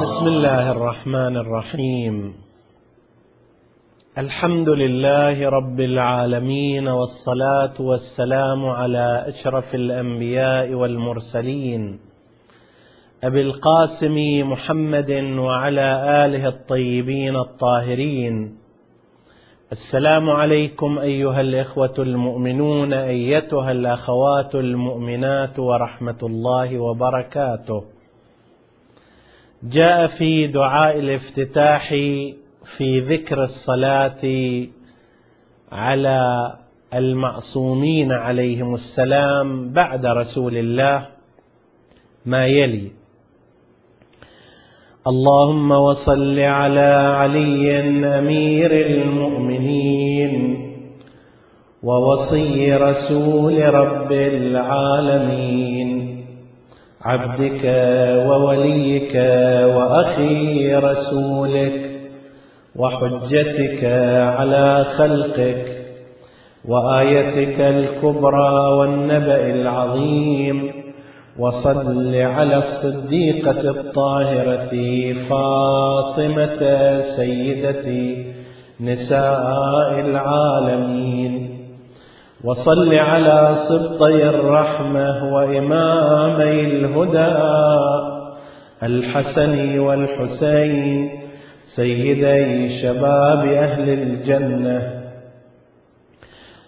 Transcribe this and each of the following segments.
بسم الله الرحمن الرحيم. الحمد لله رب العالمين والصلاة والسلام على أشرف الأنبياء والمرسلين. أبي القاسم محمد وعلى آله الطيبين الطاهرين. السلام عليكم أيها الإخوة المؤمنون أيتها الأخوات المؤمنات ورحمة الله وبركاته. جاء في دعاء الافتتاح في ذكر الصلاة على المعصومين عليهم السلام بعد رسول الله ما يلي. اللهم وصل على علي امير المؤمنين ووصي رسول رب العالمين. عبدك ووليك وأخي رسولك وحجتك على خلقك وآيتك الكبرى والنبأ العظيم وصل على الصديقة الطاهرة فاطمة سيدتي نساء العالمين وصل على سبطي الرحمة وامامي الهدى. الحسن والحسين سيدي شباب أهل الجنة.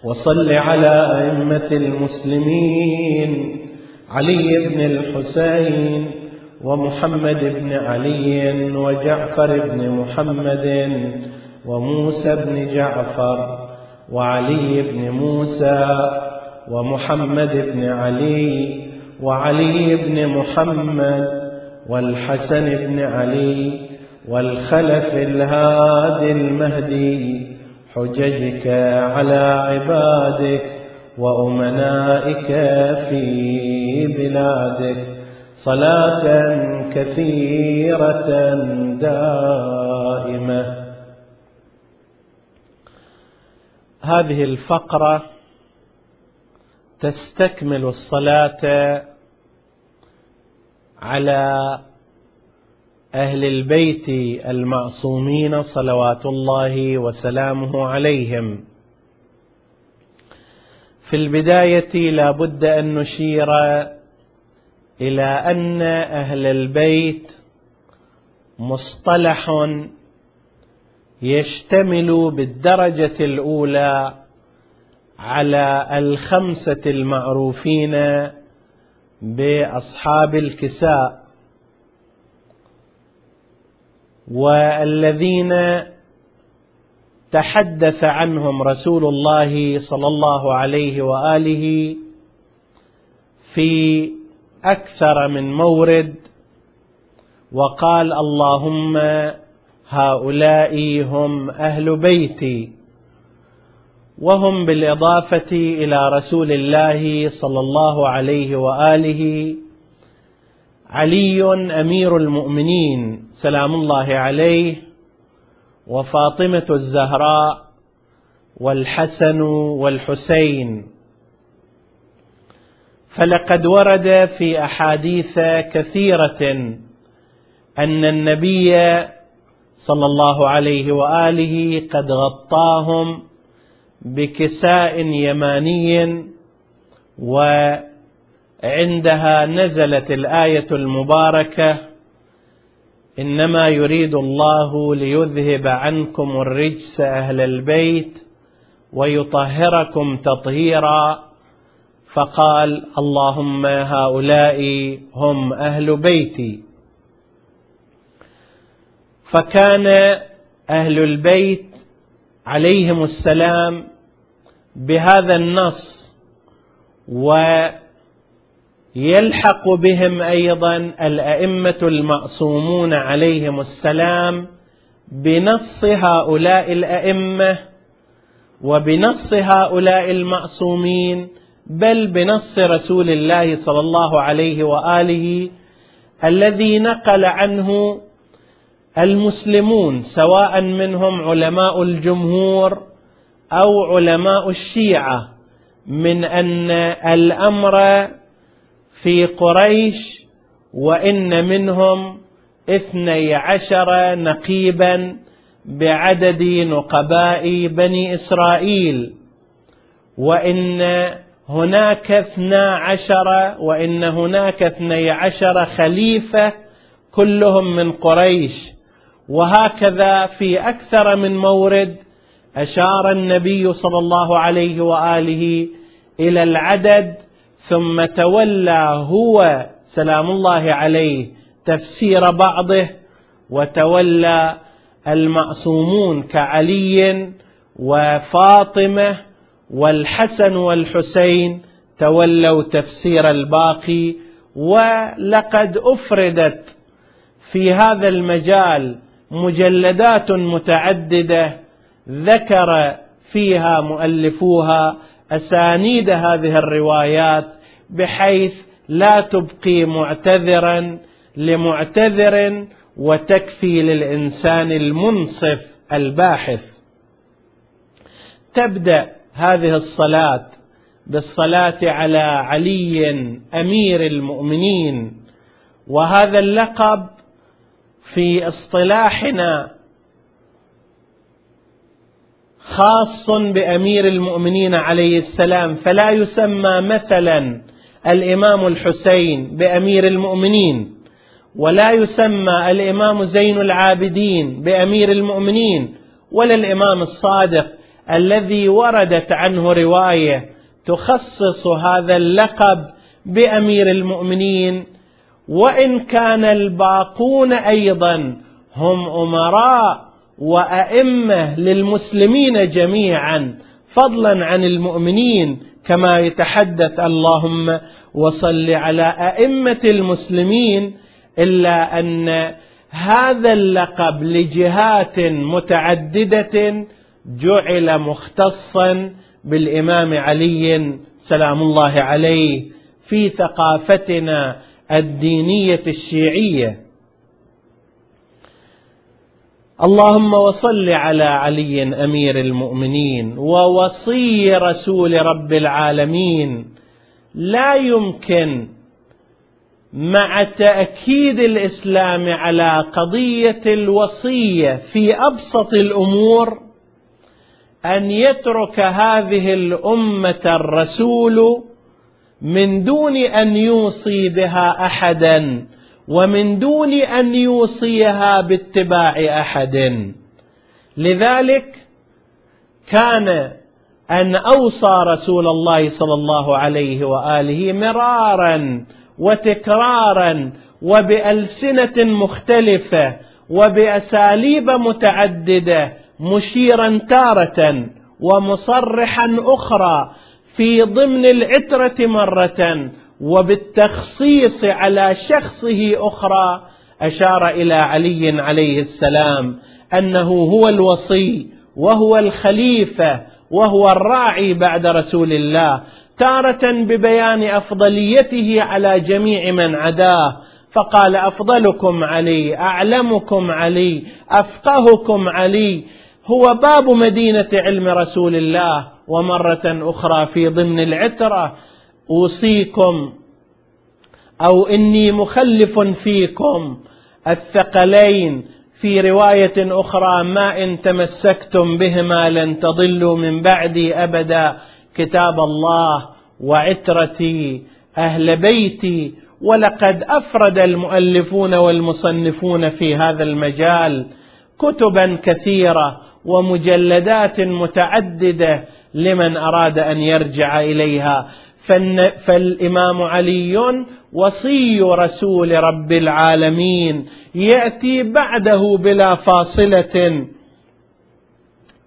وصل على أئمة المسلمين علي بن الحسين ومحمد بن علي وجعفر بن محمد وموسى بن جعفر. وعلي بن موسى ومحمد بن علي وعلي بن محمد والحسن بن علي والخلف الهادي المهدي حججك على عبادك وأمنائك في بلادك صلاة كثيرة دائمة. هذه الفقرة تستكمل الصلاة على أهل البيت المعصومين صلوات الله وسلامه عليهم. في البداية لا بد أن نشير إلى أن أهل البيت مصطلح يشتمل بالدرجة الأولى على الخمسة المعروفين بأصحاب الكساء. والذين تحدث عنهم رسول الله صلى الله عليه وآله في أكثر من مورد وقال اللهم هؤلاء هم أهل بيتي وهم بالإضافة إلى رسول الله صلى الله عليه وآله علي أمير المؤمنين سلام الله عليه وفاطمة الزهراء والحسن والحسين. فلقد ورد في أحاديث كثيرة أن النبي صلى الله عليه واله قد غطاهم بكساء يماني وعندها نزلت الايه المباركه انما يريد الله ليذهب عنكم الرجس أهل البيت ويطهركم تطهيرا فقال اللهم هؤلاء هم أهل بيتي فكان أهل البيت عليهم السلام بهذا النص ويلحق بهم أيضا الأئمة المعصومون عليهم السلام بنص هؤلاء الأئمة وبنص هؤلاء المعصومين بل بنص رسول الله صلى الله عليه وآله الذي نقل عنه المسلمون سواء منهم علماء الجمهور أو علماء الشيعة من أن الأمر في قريش وإن منهم اثني عشر نقيبا بعدد نقباء بني إسرائيل. وإن هناك اثنا عشر وإن هناك اثني عشر خليفة كلهم من قريش. وهكذا في أكثر من مورد أشار النبي صلى الله عليه وآله إلى العدد ثم تولى هو سلام الله عليه تفسير بعضه وتولى المعصومون كعلي وفاطمة والحسن والحسين تولوا تفسير الباقي ولقد أفردت في هذا المجال مجلدات متعددة ذكر فيها مؤلفوها أسانيد هذه الروايات بحيث لا تبقي معتذرا لمعتذر وتكفي للإنسان المنصف الباحث. تبدأ هذه الصلاة بالصلاة على علي أمير المؤمنين وهذا اللقب في اصطلاحنا خاص بأمير المؤمنين عليه السلام فلا يسمى مثلا الإمام الحسين بأمير المؤمنين ولا يسمى الإمام زين العابدين بأمير المؤمنين ولا الإمام الصادق الذي وردت عنه رواية تخصص هذا اللقب بأمير المؤمنين وإن كان الباقون أيضا هم أمراء وأئمة للمسلمين جميعا فضلا عن المؤمنين كما يتحدث اللهم وصل على أئمة المسلمين إلا أن هذا اللقب لجهات متعددة جعل مختصا بالإمام علي سلام الله عليه في ثقافتنا الدينية الشيعية. اللهم وصل على علي أمير المؤمنين ووصي رسول رب العالمين. لا يمكن مع تأكيد الإسلام على قضية الوصية في أبسط الأمور أن يترك هذه الأمة الرسول من دون أن يوصي بها أحدا ومن دون أن يوصيها باتباع أحد. لذلك كان أن أوصى رسول الله صلى الله عليه وآله مرارا وتكرارا وبألسنة مختلفة وبأساليب متعددة مشيرا تارة ومصرحا أخرى في ضمن العترة مرة وبالتخصيص على شخصه أخرى أشار إلى علي عليه السلام أنه هو الوصي وهو الخليفة وهو الراعي بعد رسول الله تارة ببيان أفضليته على جميع من عداه. فقال أفضلكم علي أعلمكم علي أفقهكم علي. هو باب مدينة علم رسول الله. ومرة أخرى في ضمن العترة أوصيكم أو إني مخلف فيكم الثقلين في رواية أخرى ما إن تمسكتم بهما لن تضلوا من بعدي أبدا كتاب الله وعترتي أهل بيتي ولقد أفرد المؤلفون والمصنفون في هذا المجال كتبا كثيرة ومجلدات متعددة لمن أراد أن يرجع إليها. فالإمام علي وصي رسول رب العالمين يأتي بعده بلا فاصلة.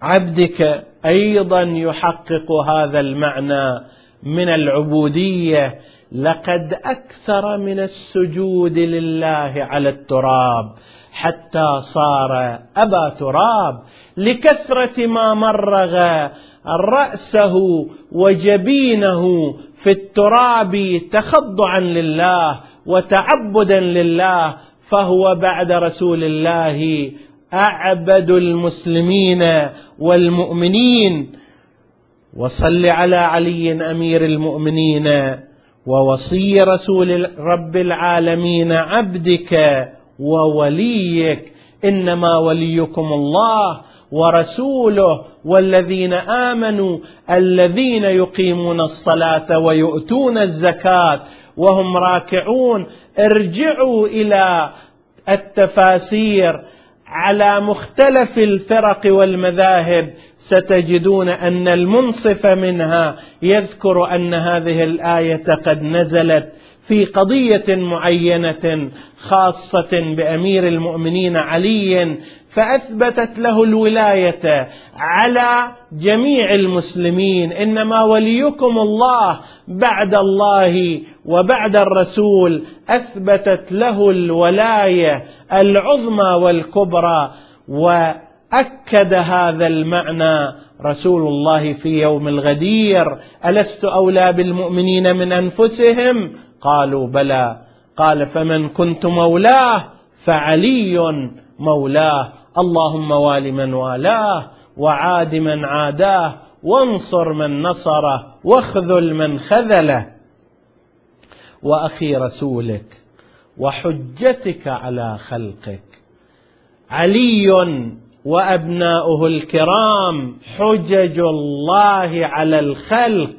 عبدك أيضا يحقق هذا المعنى من العبودية. لقد أكثر من السجود لله على التراب حتى صار أبا تراب. لكثرة ما مرغ رأسه وجبينه في التراب تخضعا لله وتعبدا لله فهو بعد رسول الله أعبد المسلمين والمؤمنين. وصل على علي أمير المؤمنين ووصي رسول رب العالمين عبدك ووليك. إنما وليكم الله. ورسوله والذين آمنوا الذين يقيمون الصلاة ويؤتون الزكاة وهم راكعون. ارجعوا إلى التفاسير. على مختلف الفرق والمذاهب ستجدون أن المنصف منها يذكر أن هذه الآية قد نزلت في قضية معينة خاصة بأمير المؤمنين علي فأثبتت له الولاية على جميع المسلمين إنما وليكم الله بعد الله وبعد الرسول أثبتت له الولاية العظمى والكبرى وأكد هذا المعنى رسول الله في يوم الغدير ألست أولى بالمؤمنين من أنفسهم؟ قالوا بلى. قال فمن كنت مولاه فعلي مولاه. اللهم وال من والاه وعاد من عاداه وانصر من نصره واخذل من خذله. وأخي رسولك وحجتك على خلقك. علي وأبناؤه الكرام حجج الله على الخلق.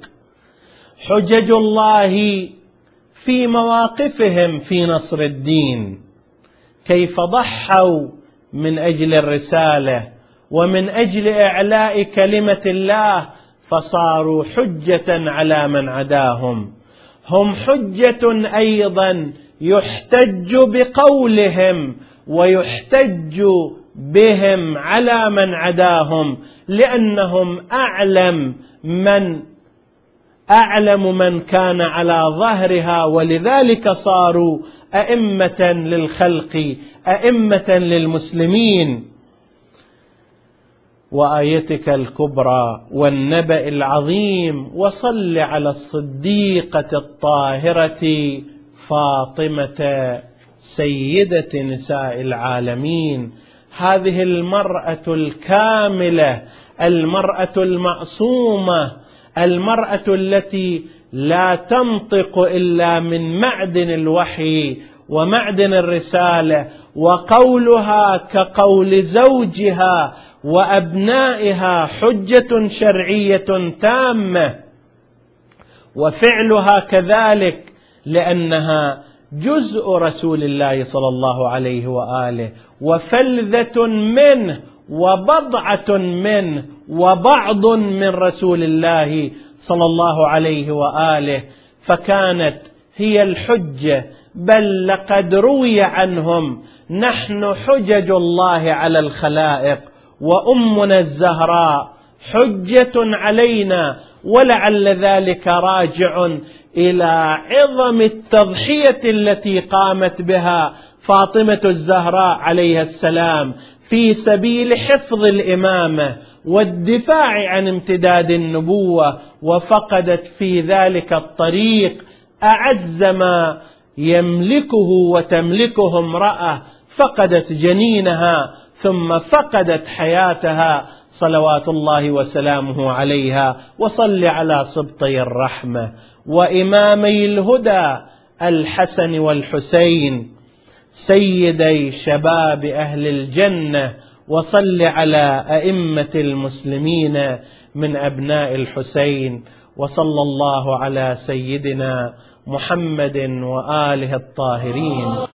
حجج الله في مواقفهم في نصر الدين. كيف ضحوا من أجل الرسالة ومن أجل إعلاء كلمة الله فصاروا حجة على من عداهم. هم حجة أيضا يحتج بقولهم ويحتج بهم على من عداهم لأنهم أعلم من أعلم من كان على ظهرها ولذلك صاروا أئمة للخلق أئمة للمسلمين. وآيتك الكبرى والنبأ العظيم وصل على الصديقة الطاهرة فاطمة سيدة نساء العالمين. هذه المرأة الكاملة المرأة المعصومة المرأة التي لا تنطق إلا من معدن الوحي ومعدن الرسالة وقولها كقول زوجها وأبنائها حجة شرعية تامة وفعلها كذلك لأنها جزء رسول الله صلى الله عليه وآله وفلذة منه وبضعة منه وبعض من رسول الله صلى الله عليه وآله فكانت هي الحجة. بل لقد روي عنهم نحن حجج الله على الخلائق وأمنا الزهراء حجة علينا ولعل ذلك راجع إلى عظم التضحية التي قامت بها فاطمة الزهراء عليها السلام. في سبيل حفظ الإمامة والدفاع عن امتداد النبوة وفقدت في ذلك الطريق أعز ما يملكه وتملكه امرأة فقدت جنينها ثم فقدت حياتها. صلوات الله وسلامه عليها. وصل على سبطي الرحمة. وإمامي الهدى الحسن والحسين. سيدي شباب أهل الجنة وصل على أئمة المسلمين من أبناء الحسين وصلى الله على سيدنا محمد وآله الطاهرين.